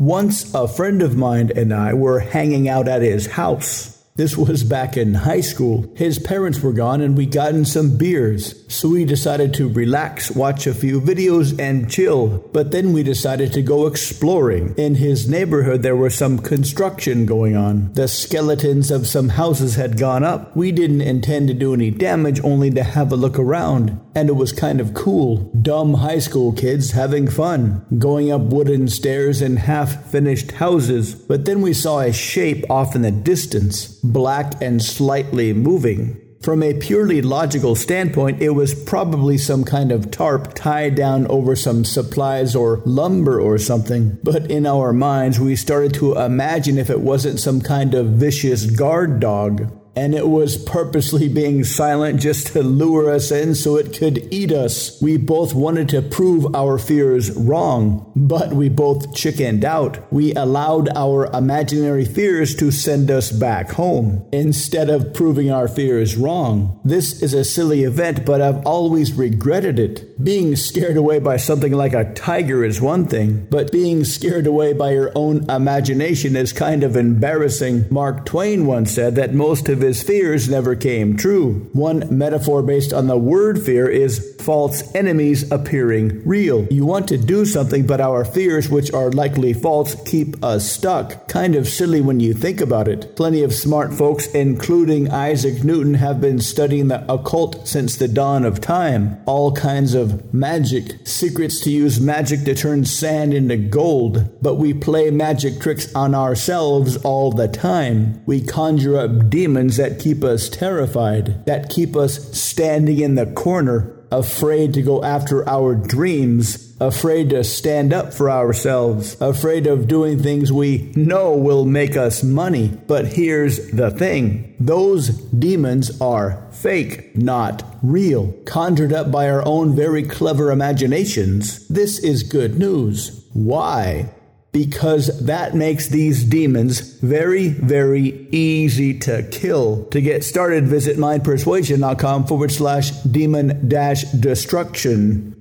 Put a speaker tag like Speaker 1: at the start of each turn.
Speaker 1: Once a friend of mine and I were hanging out at his house. This was back in high school. His parents were gone and we'd gotten some beers. So we decided to relax, watch a few videos, and chill. But then we decided to go exploring. In his neighborhood, there was some construction going on. The skeletons of some houses had gone up. We didn't intend to do any damage, only to have a look around. And it was kind of cool. Dumb high school kids having fun, going up wooden stairs in half finished houses. But then we saw a shape off in the distance black and slightly moving. From a purely logical standpoint, it was probably some kind of tarp tied down over some supplies or lumber or something. But in our minds, we started to imagine if it wasn't some kind of vicious guard dog and it was purposely being silent just to lure us in so it could eat us. We both wanted to prove our fears wrong, but we both chickened out. We allowed our imaginary fears to send us back home instead of proving our fears wrong. This is a silly event, but I've always regretted it. Being scared away by something like a tiger is one thing, but being scared away by your own imagination is kind of embarrassing. Mark Twain once said that most of his fears never came true. One metaphor based on the word fear is false enemies appearing real. You want to do something, but our fears, which are likely false, keep us stuck. Kind of silly when you think about it. Plenty of smart folks, including Isaac Newton, have been studying the occult since the dawn of time. All kinds of magic, secrets to use magic to turn sand into gold. But we play magic tricks on ourselves all the time. We conjure up demons that keep us terrified, that keep us standing in the corner afraid to go after our dreams, afraid to stand up for ourselves, afraid of doing things we know will make us money. But here's the thing those demons are fake, not real, conjured up by our own very clever imaginations. This is good news. Why? Because that makes these demons very, very easy to kill. To get started, visit mindpersuasion.com forward slash demon dash destruction.